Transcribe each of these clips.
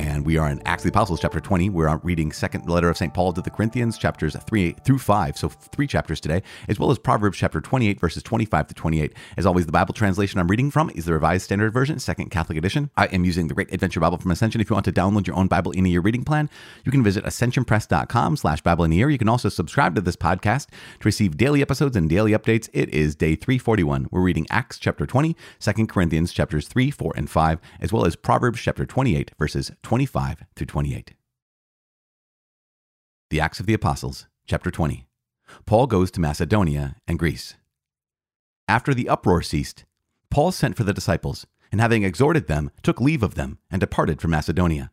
and we are in Acts of the Apostles, chapter 20. We're reading second letter of St. Paul to the Corinthians, chapters 3 through 5, so three chapters today, as well as Proverbs chapter 28, verses 25 to 28. As always, the Bible translation I'm reading from is the Revised Standard Version, Second Catholic Edition. I am using the Great Adventure Bible from Ascension. If you want to download your own Bible in a year reading plan, you can visit ascensionpress.com slash Bible in a year. You can also subscribe to this podcast to receive daily episodes and daily updates. It is day 341. We're reading Acts chapter 20, 2 Corinthians chapters 3, 4, and 5, as well as Proverbs chapter 28, verses 25 through 28. The Acts of the Apostles, chapter 20. Paul goes to Macedonia and Greece. After the uproar ceased, Paul sent for the disciples, and having exhorted them, took leave of them, and departed from Macedonia.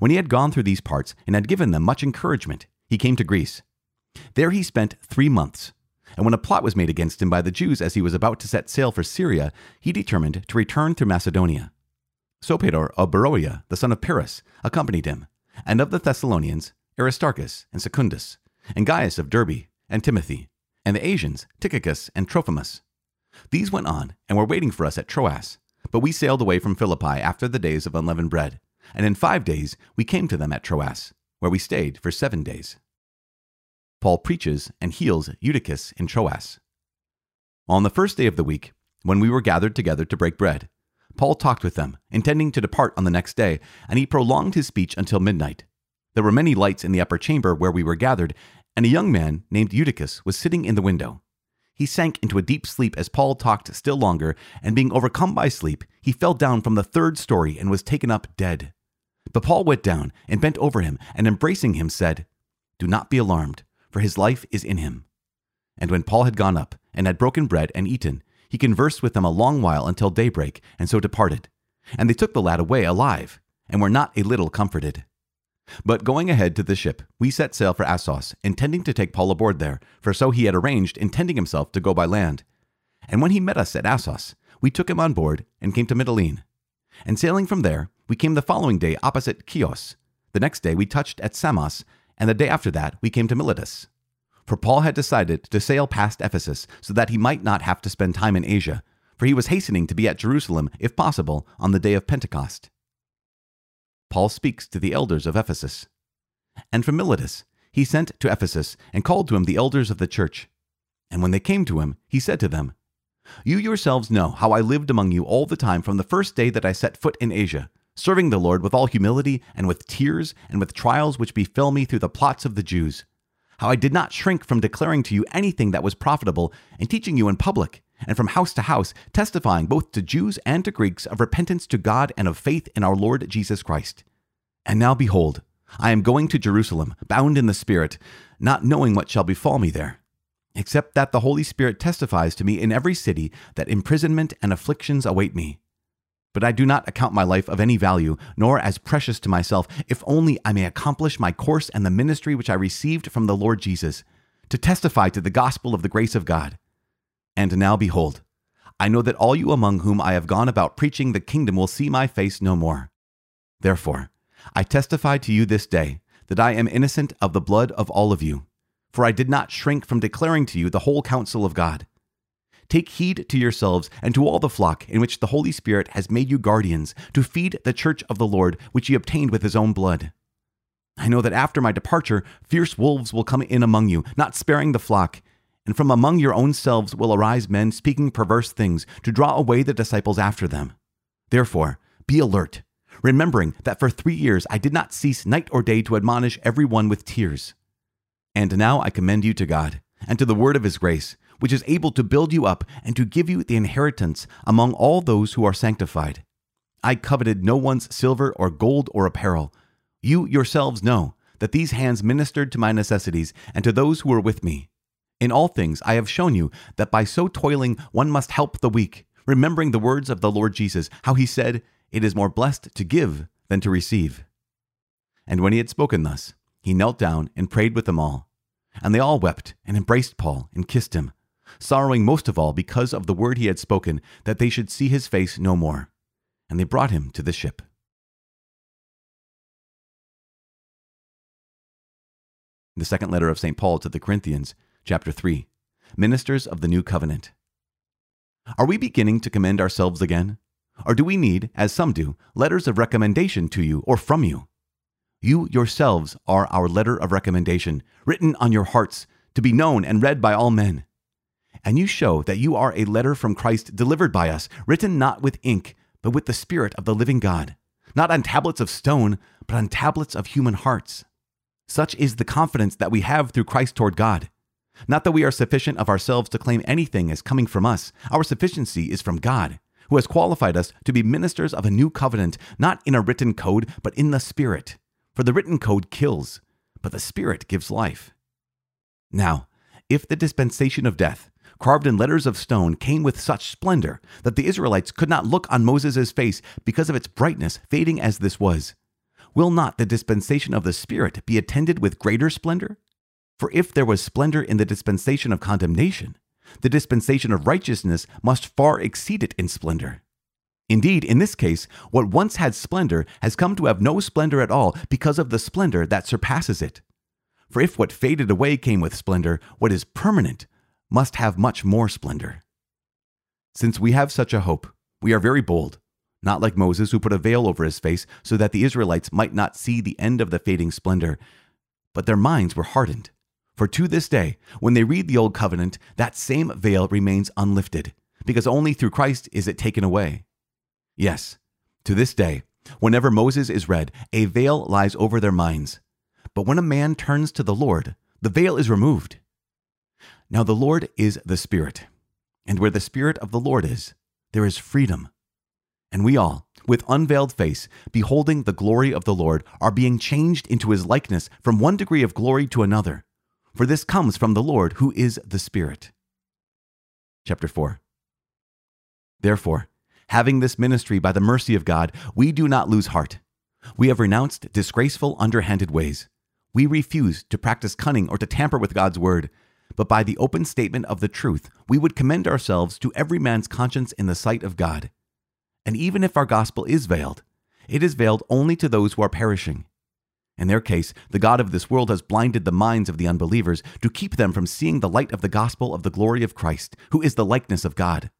When he had gone through these parts, and had given them much encouragement, he came to Greece. There he spent three months. And when a plot was made against him by the Jews as he was about to set sail for Syria, he determined to return through Macedonia. Sopater of Beroea, the son of Pyrrhus, accompanied him, and of the Thessalonians, Aristarchus and Secundus, and Gaius of Derbe, and Timothy, and the Asians, Tychicus and Trophimus. These went on and were waiting for us at Troas, but we sailed away from Philippi after the days of unleavened bread, and in five days we came to them at Troas, where we stayed for seven days. Paul preaches and heals Eutychus in Troas. On the first day of the week, when we were gathered together to break bread, Paul talked with them, intending to depart on the next day, and he prolonged his speech until midnight. There were many lights in the upper chamber where we were gathered, and a young man named Eutychus was sitting in the window. He sank into a deep sleep as Paul talked still longer, and being overcome by sleep, he fell down from the third story and was taken up dead. But Paul went down and bent over him, and embracing him said, Do not be alarmed, for his life is in him. And when Paul had gone up and had broken bread and eaten, he conversed with them a long while until daybreak, and so departed. And they took the lad away alive, and were not a little comforted. But going ahead to the ship, we set sail for Assos, intending to take Paul aboard there, for so he had arranged, intending himself to go by land. And when he met us at Assos, we took him on board and came to Mytilene. And sailing from there, we came the following day opposite Chios. The next day we touched at Samos, and the day after that we came to Miletus for Paul had decided to sail past Ephesus so that he might not have to spend time in Asia, for he was hastening to be at Jerusalem, if possible, on the day of Pentecost. Paul speaks to the elders of Ephesus. And from Miletus he sent to Ephesus and called to him the elders of the church. And when they came to him, he said to them, You yourselves know how I lived among you all the time from the first day that I set foot in Asia, serving the Lord with all humility and with tears and with trials which befell me through the plots of the Jews how I did not shrink from declaring to you anything that was profitable and teaching you in public, and from house to house, testifying both to Jews and to Greeks of repentance to God and of faith in our Lord Jesus Christ. And now behold, I am going to Jerusalem, bound in the Spirit, not knowing what shall befall me there, except that the Holy Spirit testifies to me in every city that imprisonment and afflictions await me. But I do not account my life of any value, nor as precious to myself, if only I may accomplish my course and the ministry which I received from the Lord Jesus, to testify to the gospel of the grace of God. And now behold, I know that all you among whom I have gone about preaching the kingdom will see my face no more. Therefore, I testify to you this day that I am innocent of the blood of all of you, for I did not shrink from declaring to you the whole counsel of God. Take heed to yourselves and to all the flock in which the Holy Spirit has made you guardians, to feed the church of the Lord, which he obtained with his own blood. I know that after my departure, fierce wolves will come in among you, not sparing the flock. And from among your own selves will arise men speaking perverse things to draw away the disciples after them. Therefore, be alert, remembering that for three years I did not cease night or day to admonish every one with tears. And now I commend you to God and to the word of his grace which is able to build you up and to give you the inheritance among all those who are sanctified. I coveted no one's silver or gold or apparel. You yourselves know that these hands ministered to my necessities and to those who were with me. In all things I have shown you that by so toiling one must help the weak, remembering the words of the Lord Jesus, how he said, It is more blessed to give than to receive. And when he had spoken thus, he knelt down and prayed with them all. And they all wept and embraced Paul and kissed him sorrowing most of all because of the word he had spoken that they should see his face no more. And they brought him to the ship. The second letter of St. Paul to the Corinthians, chapter 3 Ministers of the New Covenant. Are we beginning to commend ourselves again? Or do we need, as some do, letters of recommendation to you or from you? You yourselves are our letter of recommendation, written on your hearts, to be known and read by all men. And you show that you are a letter from Christ delivered by us, written not with ink, but with the Spirit of the living God, not on tablets of stone, but on tablets of human hearts. Such is the confidence that we have through Christ toward God. Not that we are sufficient of ourselves to claim anything as coming from us, our sufficiency is from God, who has qualified us to be ministers of a new covenant, not in a written code, but in the Spirit. For the written code kills, but the Spirit gives life. Now, if the dispensation of death, carved in letters of stone, came with such splendor that the Israelites could not look on Moses' face because of its brightness, fading as this was, will not the dispensation of the Spirit be attended with greater splendor? For if there was splendor in the dispensation of condemnation, the dispensation of righteousness must far exceed it in splendor. Indeed, in this case, what once had splendor has come to have no splendor at all because of the splendor that surpasses it. For if what faded away came with splendor, what is permanent must have much more splendor. Since we have such a hope, we are very bold, not like Moses, who put a veil over his face so that the Israelites might not see the end of the fading splendor, but their minds were hardened. For to this day, when they read the Old Covenant, that same veil remains unlifted, because only through Christ is it taken away. Yes, to this day, whenever Moses is read, a veil lies over their minds. But when a man turns to the Lord, the veil is removed. Now the Lord is the Spirit, and where the Spirit of the Lord is, there is freedom. And we all, with unveiled face, beholding the glory of the Lord, are being changed into his likeness from one degree of glory to another for this comes from the Lord who is the Spirit. Chapter 4 Therefore, having this ministry by the mercy of God, we do not lose heart. We have renounced disgraceful, underhanded ways. We refuse to practice cunning or to tamper with God's word, but by the open statement of the truth, we would commend ourselves to every man's conscience in the sight of God. And even if our gospel is veiled, it is veiled only to those who are perishing in their case, the God of this world has blinded the minds of the unbelievers to keep them from seeing the light of the gospel of the glory of Christ, who is the likeness of God.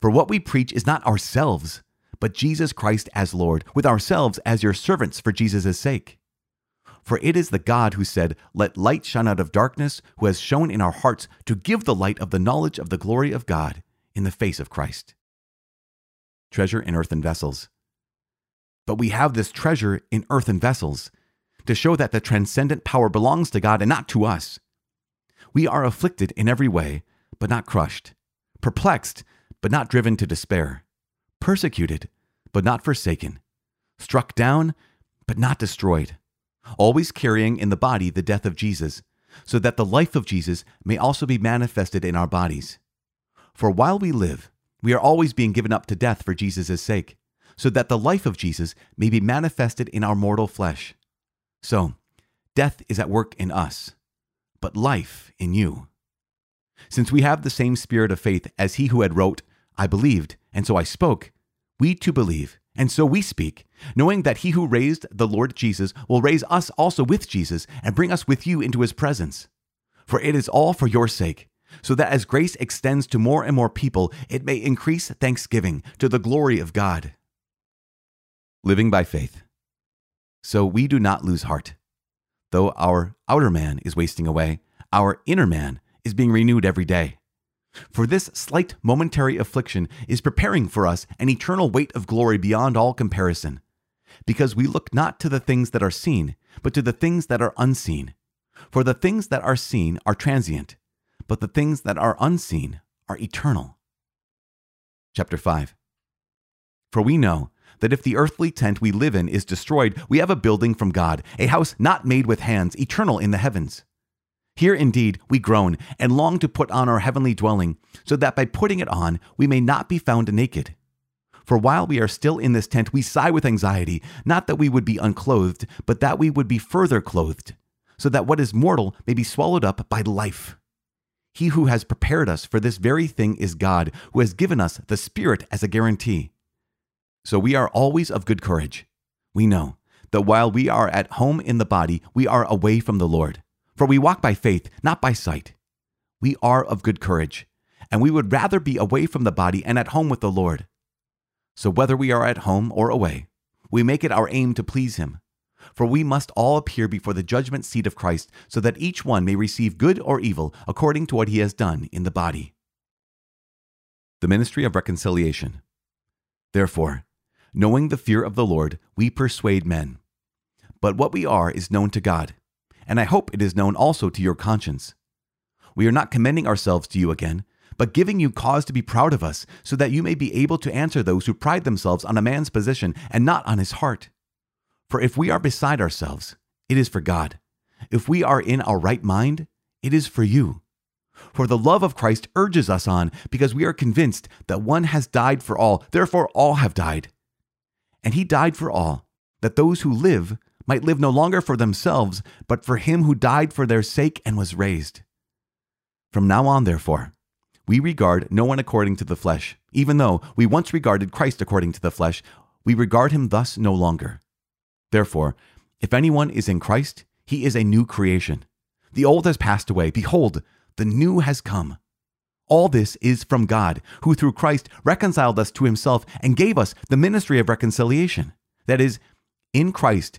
For what we preach is not ourselves, but Jesus Christ as Lord, with ourselves as your servants for Jesus' sake. For it is the God who said, Let light shine out of darkness, who has shown in our hearts to give the light of the knowledge of the glory of God in the face of Christ. Treasure in earthen vessels. But we have this treasure in earthen vessels to show that the transcendent power belongs to God and not to us. We are afflicted in every way, but not crushed, perplexed, but not driven to despair, persecuted, but not forsaken, struck down, but not destroyed, always carrying in the body the death of Jesus, so that the life of Jesus may also be manifested in our bodies. For while we live, we are always being given up to death for Jesus' sake, so that the life of Jesus may be manifested in our mortal flesh. So, death is at work in us, but life in you. Since we have the same spirit of faith as he who had wrote, I believed, and so I spoke, we too believe, and so we speak, knowing that he who raised the Lord Jesus will raise us also with Jesus and bring us with you into his presence. For it is all for your sake, so that as grace extends to more and more people, it may increase thanksgiving to the glory of God. Living by faith. So we do not lose heart. Though our outer man is wasting away, our inner man is being renewed every day. For this slight momentary affliction is preparing for us an eternal weight of glory beyond all comparison, because we look not to the things that are seen, but to the things that are unseen. For the things that are seen are transient, but the things that are unseen are eternal. Chapter 5 For we know that if the earthly tent we live in is destroyed, we have a building from God, a house not made with hands, eternal in the heavens. Here indeed we groan and long to put on our heavenly dwelling, so that by putting it on we may not be found naked. For while we are still in this tent, we sigh with anxiety, not that we would be unclothed, but that we would be further clothed, so that what is mortal may be swallowed up by life. He who has prepared us for this very thing is God, who has given us the Spirit as a guarantee. So we are always of good courage. We know that while we are at home in the body, we are away from the Lord. For we walk by faith, not by sight. We are of good courage, and we would rather be away from the body and at home with the Lord. So whether we are at home or away, we make it our aim to please Him. For we must all appear before the judgment seat of Christ, so that each one may receive good or evil according to what he has done in the body. The Ministry of Reconciliation. Therefore, knowing the fear of the Lord, we persuade men. But what we are is known to God, and I hope it is known also to your conscience. We are not commending ourselves to you again, but giving you cause to be proud of us, so that you may be able to answer those who pride themselves on a man's position and not on his heart. For if we are beside ourselves, it is for God. If we are in our right mind, it is for you. For the love of Christ urges us on, because we are convinced that one has died for all, therefore all have died. And he died for all, that those who live might live no longer for themselves, but for him who died for their sake and was raised. From now on, therefore, we regard no one according to the flesh. Even though we once regarded Christ according to the flesh, we regard him thus no longer. Therefore, if anyone is in Christ, he is a new creation. The old has passed away. Behold, the new has come. All this is from God, who through Christ reconciled us to himself and gave us the ministry of reconciliation. That is, in Christ,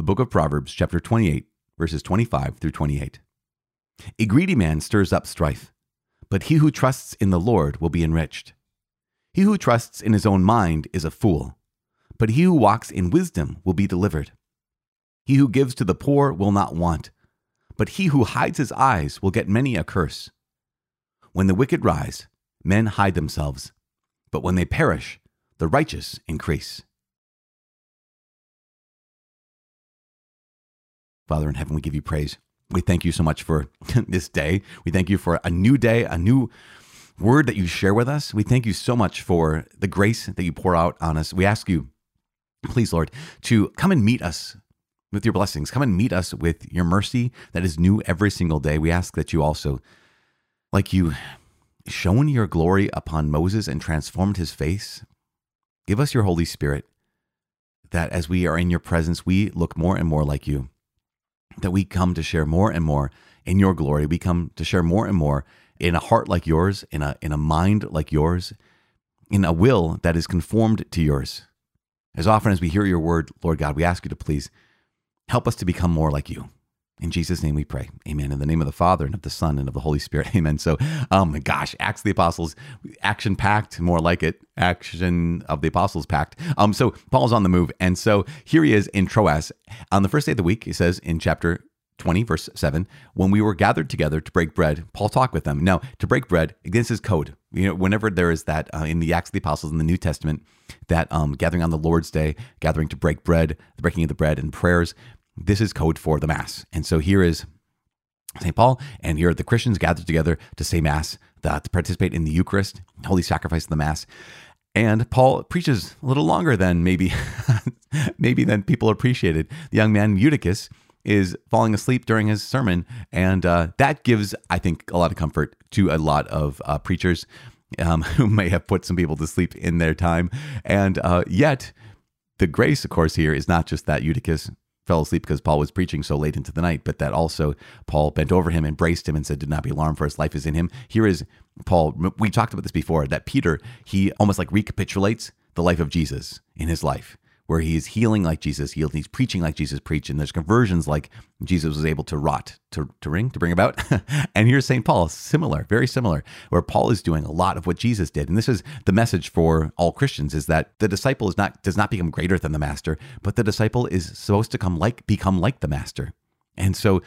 The book of Proverbs, chapter 28, verses 25 through 28. A greedy man stirs up strife, but he who trusts in the Lord will be enriched. He who trusts in his own mind is a fool but he who walks in wisdom will be delivered. He who gives to the poor will not want, but he who hides his eyes will get many a curse. When the wicked rise, men hide themselves, but when they perish, the righteous increase. Father in heaven, we give you praise. We thank you so much for this day. We thank you for a new day, a new word that you share with us. We thank you so much for the grace that you pour out on us. We ask you please, Lord, to come and meet us with your blessings. Come and meet us with your mercy that is new every single day. We ask that you also, like you shown your glory upon Moses and transformed his face, give us your Holy Spirit that as we are in your presence, we look more and more like you, that we come to share more and more in your glory. We come to share more and more in a heart like yours, in a, in a mind like yours, in a will that is conformed to yours. As often as we hear your word, Lord God, we ask you to please help us to become more like you. In Jesus' name we pray. Amen. In the name of the Father and of the Son and of the Holy Spirit. Amen. So, oh my gosh, Acts of the Apostles, action packed, more like it, action of the Apostles packed. Um, so Paul's on the move. And so here he is in Troas. On the first day of the week, he says in chapter 20, verse 7, when we were gathered together to break bread, Paul talked with them. Now, to break bread, against his code. You know, whenever there is that uh, in the Acts of the Apostles in the New Testament, that um, gathering on the Lord's Day, gathering to break bread, the breaking of the bread and prayers, this is code for the Mass. And so here is St. Paul, and here are the Christians gathered together to say Mass, to participate in the Eucharist, holy sacrifice of the Mass. And Paul preaches a little longer than maybe, maybe than people appreciated. The young man Eutychus is falling asleep during his sermon. And uh, that gives, I think, a lot of comfort to a lot of uh, preachers um, who may have put some people to sleep in their time. And uh, yet, the grace, of course, here is not just that Eutychus fell asleep because Paul was preaching so late into the night, but that also Paul bent over him, embraced him, and said, Do not be alarmed, for his life is in him. Here is Paul. We talked about this before that Peter, he almost like recapitulates the life of Jesus in his life where he's healing like Jesus healed, he's preaching like Jesus preached, and there's conversions like Jesus was able to rot, to, to ring, to bring about. and here's St. Paul, similar, very similar, where Paul is doing a lot of what Jesus did. And this is the message for all Christians is that the disciple is not does not become greater than the master, but the disciple is supposed to come like become like the master. And so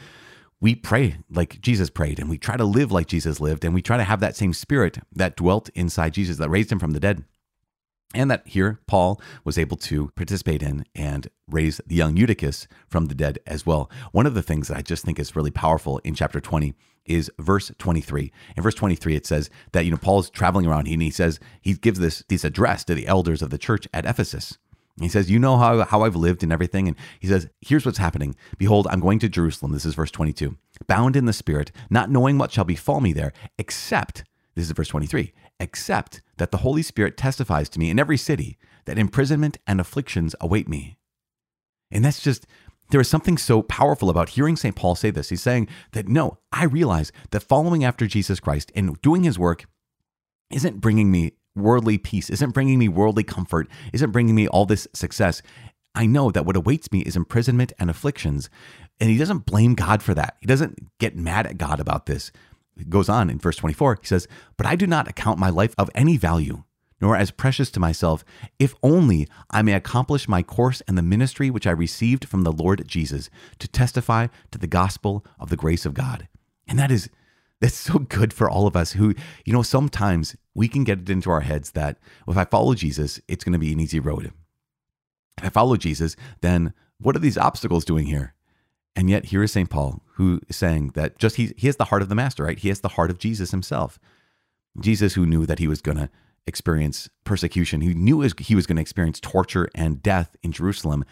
we pray like Jesus prayed and we try to live like Jesus lived and we try to have that same spirit that dwelt inside Jesus that raised him from the dead. And that here Paul was able to participate in and raise the young Eutychus from the dead as well. One of the things that I just think is really powerful in chapter 20 is verse 23. In verse 23, it says that, you know, Paul's traveling around and he says, he gives this, this address to the elders of the church at Ephesus. He says, You know how, how I've lived and everything. And he says, Here's what's happening. Behold, I'm going to Jerusalem. This is verse 22. Bound in the Spirit, not knowing what shall befall me there, except, this is verse 23, except that the Holy Spirit testifies to me in every city that imprisonment and afflictions await me. And that's just, there is something so powerful about hearing St. Paul say this. He's saying that no, I realize that following after Jesus Christ and doing his work isn't bringing me worldly peace, isn't bringing me worldly comfort, isn't bringing me all this success. I know that what awaits me is imprisonment and afflictions. And he doesn't blame God for that. He doesn't get mad at God about this. Goes on in verse 24. He says, But I do not account my life of any value, nor as precious to myself, if only I may accomplish my course and the ministry which I received from the Lord Jesus to testify to the gospel of the grace of God. And that is that's so good for all of us who, you know, sometimes we can get it into our heads that if I follow Jesus, it's going to be an easy road. If I follow Jesus, then what are these obstacles doing here? And yet here is St. Paul who is saying that just he, he has the heart of the master, right? He has the heart of Jesus himself. Jesus who knew that he was going to experience persecution, he knew he was going to experience torture and death in Jerusalem.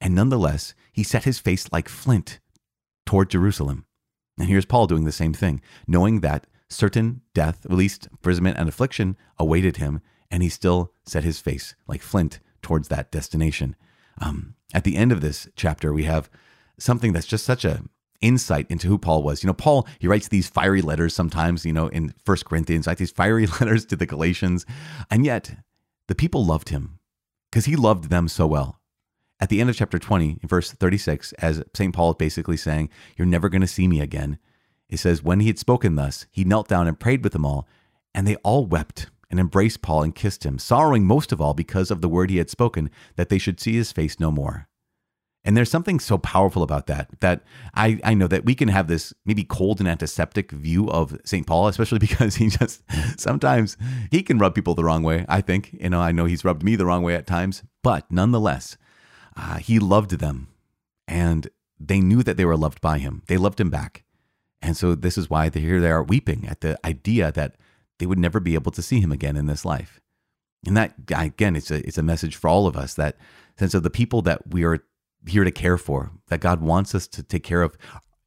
And nonetheless, he set his face like flint toward Jerusalem. And here's Paul doing the same thing, knowing that certain death, at least imprisonment and affliction, awaited him, and he still set his face like flint towards that destination. Um, at the end of this chapter, we have something that's just such a insight into who Paul was. You know, Paul, he writes these fiery letters sometimes, you know, in First Corinthians, like these fiery letters to the Galatians. And yet the people loved him because he loved them so well. At the end of chapter 20, in verse 36, as St. Paul is basically saying, You're never going to see me again. It says, When he had spoken thus, he knelt down and prayed with them all, and they all wept and embraced Paul and kissed him, sorrowing most of all because of the word he had spoken, that they should see his face no more. And there's something so powerful about that, that I, I know that we can have this maybe cold and antiseptic view of St. Paul, especially because he just sometimes he can rub people the wrong way, I think. You know, I know he's rubbed me the wrong way at times, but nonetheless, uh, he loved them and they knew that they were loved by him. They loved him back. And so this is why they, here they are weeping at the idea that they would never be able to see him again in this life. And that, again, it's a, it's a message for all of us that sense of the people that we are here to care for, that God wants us to take care of.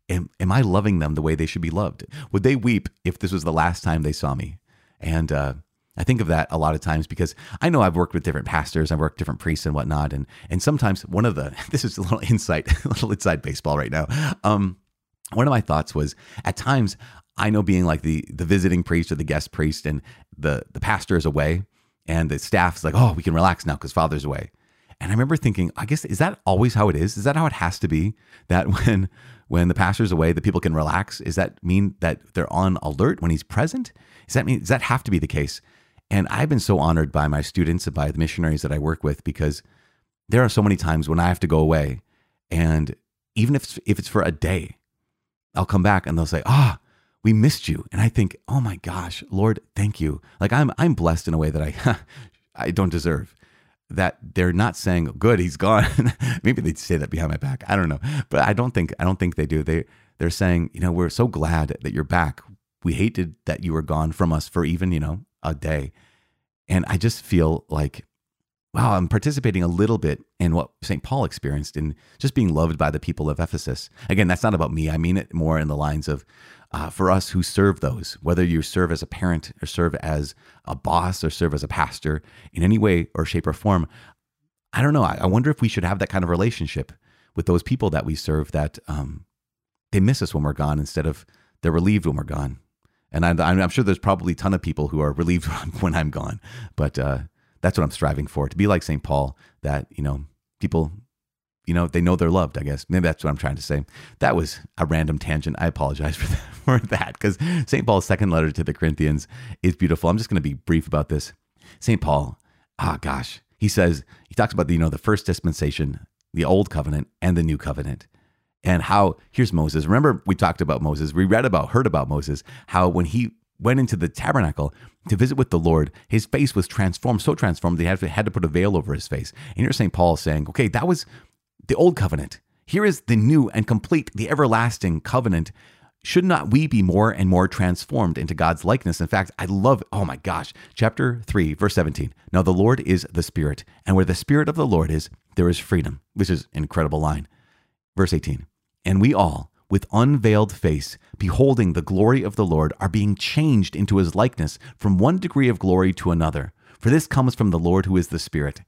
Am, am I loving them the way they should be loved? Would they weep if this was the last time they saw me? And uh, I think of that a lot of times because I know I've worked with different pastors, I've worked with different priests and whatnot, and and sometimes one of the this is a little insight, a little inside baseball right now. Um, one of my thoughts was at times I know being like the the visiting priest or the guest priest, and the the pastor is away, and the staff's like, oh, we can relax now because father's away. And I remember thinking, I guess is that always how it is? Is that how it has to be? That when when the pastor's away, the people can relax. Is that mean that they're on alert when he's present? Does that mean does that have to be the case? And I've been so honored by my students and by the missionaries that I work with because there are so many times when I have to go away. And even if, if it's for a day, I'll come back and they'll say, ah, oh, we missed you. And I think, oh my gosh, Lord, thank you. Like I'm, I'm blessed in a way that I, I don't deserve that they're not saying good he's gone maybe they'd say that behind my back i don't know but i don't think i don't think they do they they're saying you know we're so glad that you're back we hated that you were gone from us for even you know a day. And I just feel like, wow, I'm participating a little bit in what St. Paul experienced in just being loved by the people of Ephesus. Again, that's not about me. I mean it more in the lines of uh, for us who serve those, whether you serve as a parent or serve as a boss or serve as a pastor in any way or shape or form. I don't know. I, I wonder if we should have that kind of relationship with those people that we serve that um, they miss us when we're gone instead of they're relieved when we're gone. And I'm, I'm sure there's probably a ton of people who are relieved when I'm gone. But uh, that's what I'm striving for to be like St. Paul, that, you know, people, you know, they know they're loved, I guess. Maybe that's what I'm trying to say. That was a random tangent. I apologize for that because St. Paul's second letter to the Corinthians is beautiful. I'm just going to be brief about this. St. Paul, ah, gosh, he says, he talks about the, you know, the first dispensation, the old covenant and the new covenant. and how here's Moses. Remember, we talked about Moses. We read about, heard about Moses, how when he went into the tabernacle to visit with the Lord, his face was transformed, so transformed they had to, had to put a veil over his face. And here's St. Paul saying, okay, that was the old covenant. Here is the new and complete, the everlasting covenant. Should not we be more and more transformed into God's likeness? In fact, I love, oh my gosh, chapter 3, verse 17. Now the Lord is the Spirit, and where the Spirit of the Lord is, there is freedom, which is incredible line. Verse 18. And we all, with unveiled face, beholding the glory of the Lord, are being changed into his likeness from one degree of glory to another. For this comes from the Lord who is the Spirit.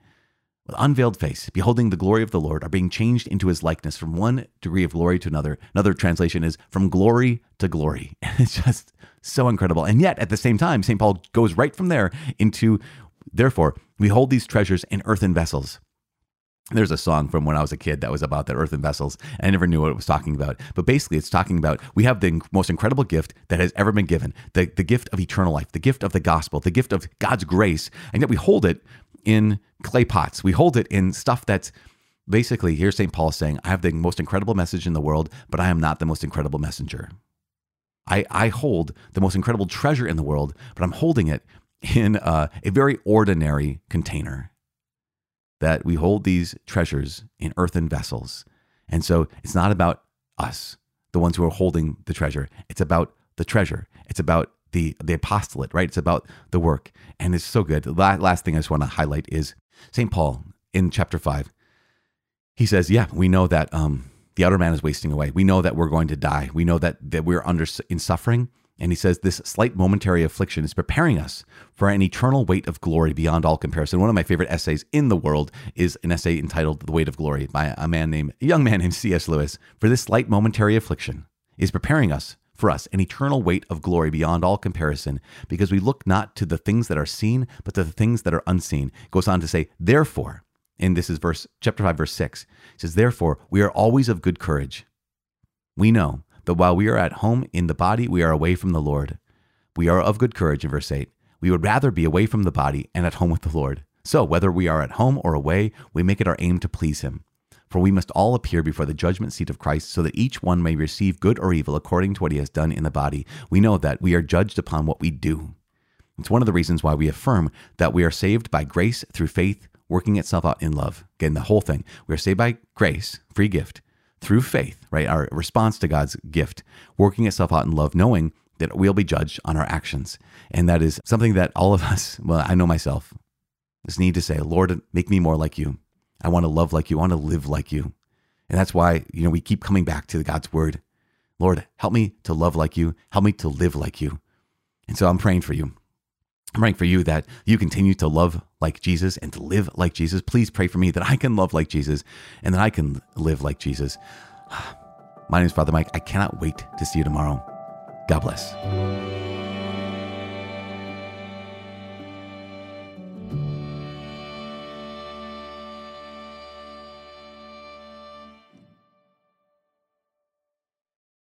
With unveiled face, beholding the glory of the Lord, are being changed into his likeness from one degree of glory to another. Another translation is from glory to glory. And it's just so incredible. And yet, at the same time, St. Paul goes right from there into, therefore, we hold these treasures in earthen vessels there's a song from when I was a kid that was about the earthen vessels. I never knew what it was talking about. But basically, it's talking about we have the most incredible gift that has ever been given the, the gift of eternal life, the gift of the gospel, the gift of God's grace. And yet we hold it in clay pots. We hold it in stuff that's basically, here's St. Paul saying, I have the most incredible message in the world, but I am not the most incredible messenger. I, I hold the most incredible treasure in the world, but I'm holding it in a very ordinary container that we hold these treasures in earthen vessels. And so it's not about us, the ones who are holding the treasure. It's about the treasure. It's about the the apostolate, right? It's about the work. And it's so good. The last thing I just want to highlight is St. Paul in chapter 5. He says, Yeah, we know that um, the outer man is wasting away. We know that we're going to die. We know that, that we're under in suffering. And he says this slight momentary affliction is preparing us for an eternal weight of glory beyond all comparison. One of my favorite essays in the world is an essay entitled The Weight of Glory by a man named a young man named C.S. Lewis. For this slight momentary affliction is preparing us for us an eternal weight of glory beyond all comparison because we look not to the things that are seen but to the things that are unseen. It goes on to say, therefore, and this is verse chapter 5 verse 6. It says, "Therefore, we are always of good courage. We know that while we are at home in the body, we are away from the Lord. We are of good courage in verse 8. We would rather be away from the body and at home with the Lord. So, whether we are at home or away, we make it our aim to please him. For we must all appear before the judgment seat of Christ, so that each one may receive good or evil according to what he has done in the body. We know that we are judged upon what we do. It's one of the reasons why we affirm that we are saved by grace through faith, working itself out in love. Again, the whole thing. We are saved by grace, free gift, through faith, right? Our response to God's gift, working itself out in love, knowing that we'll be judged on our actions. And that is something that all of us, well, I know myself, just need to say, Lord, make me more like you. I want to love like you. I want to live like you. And that's why, you know, we keep coming back to God's word. Lord, help me to love like you. Help me to live like you. And so I'm praying for you. I'm praying for you that you continue to love like Jesus and to live like Jesus. Please pray for me that I can love like Jesus and that I can live like Jesus. My name is Father Mike. I cannot wait to see you tomorrow. God bless.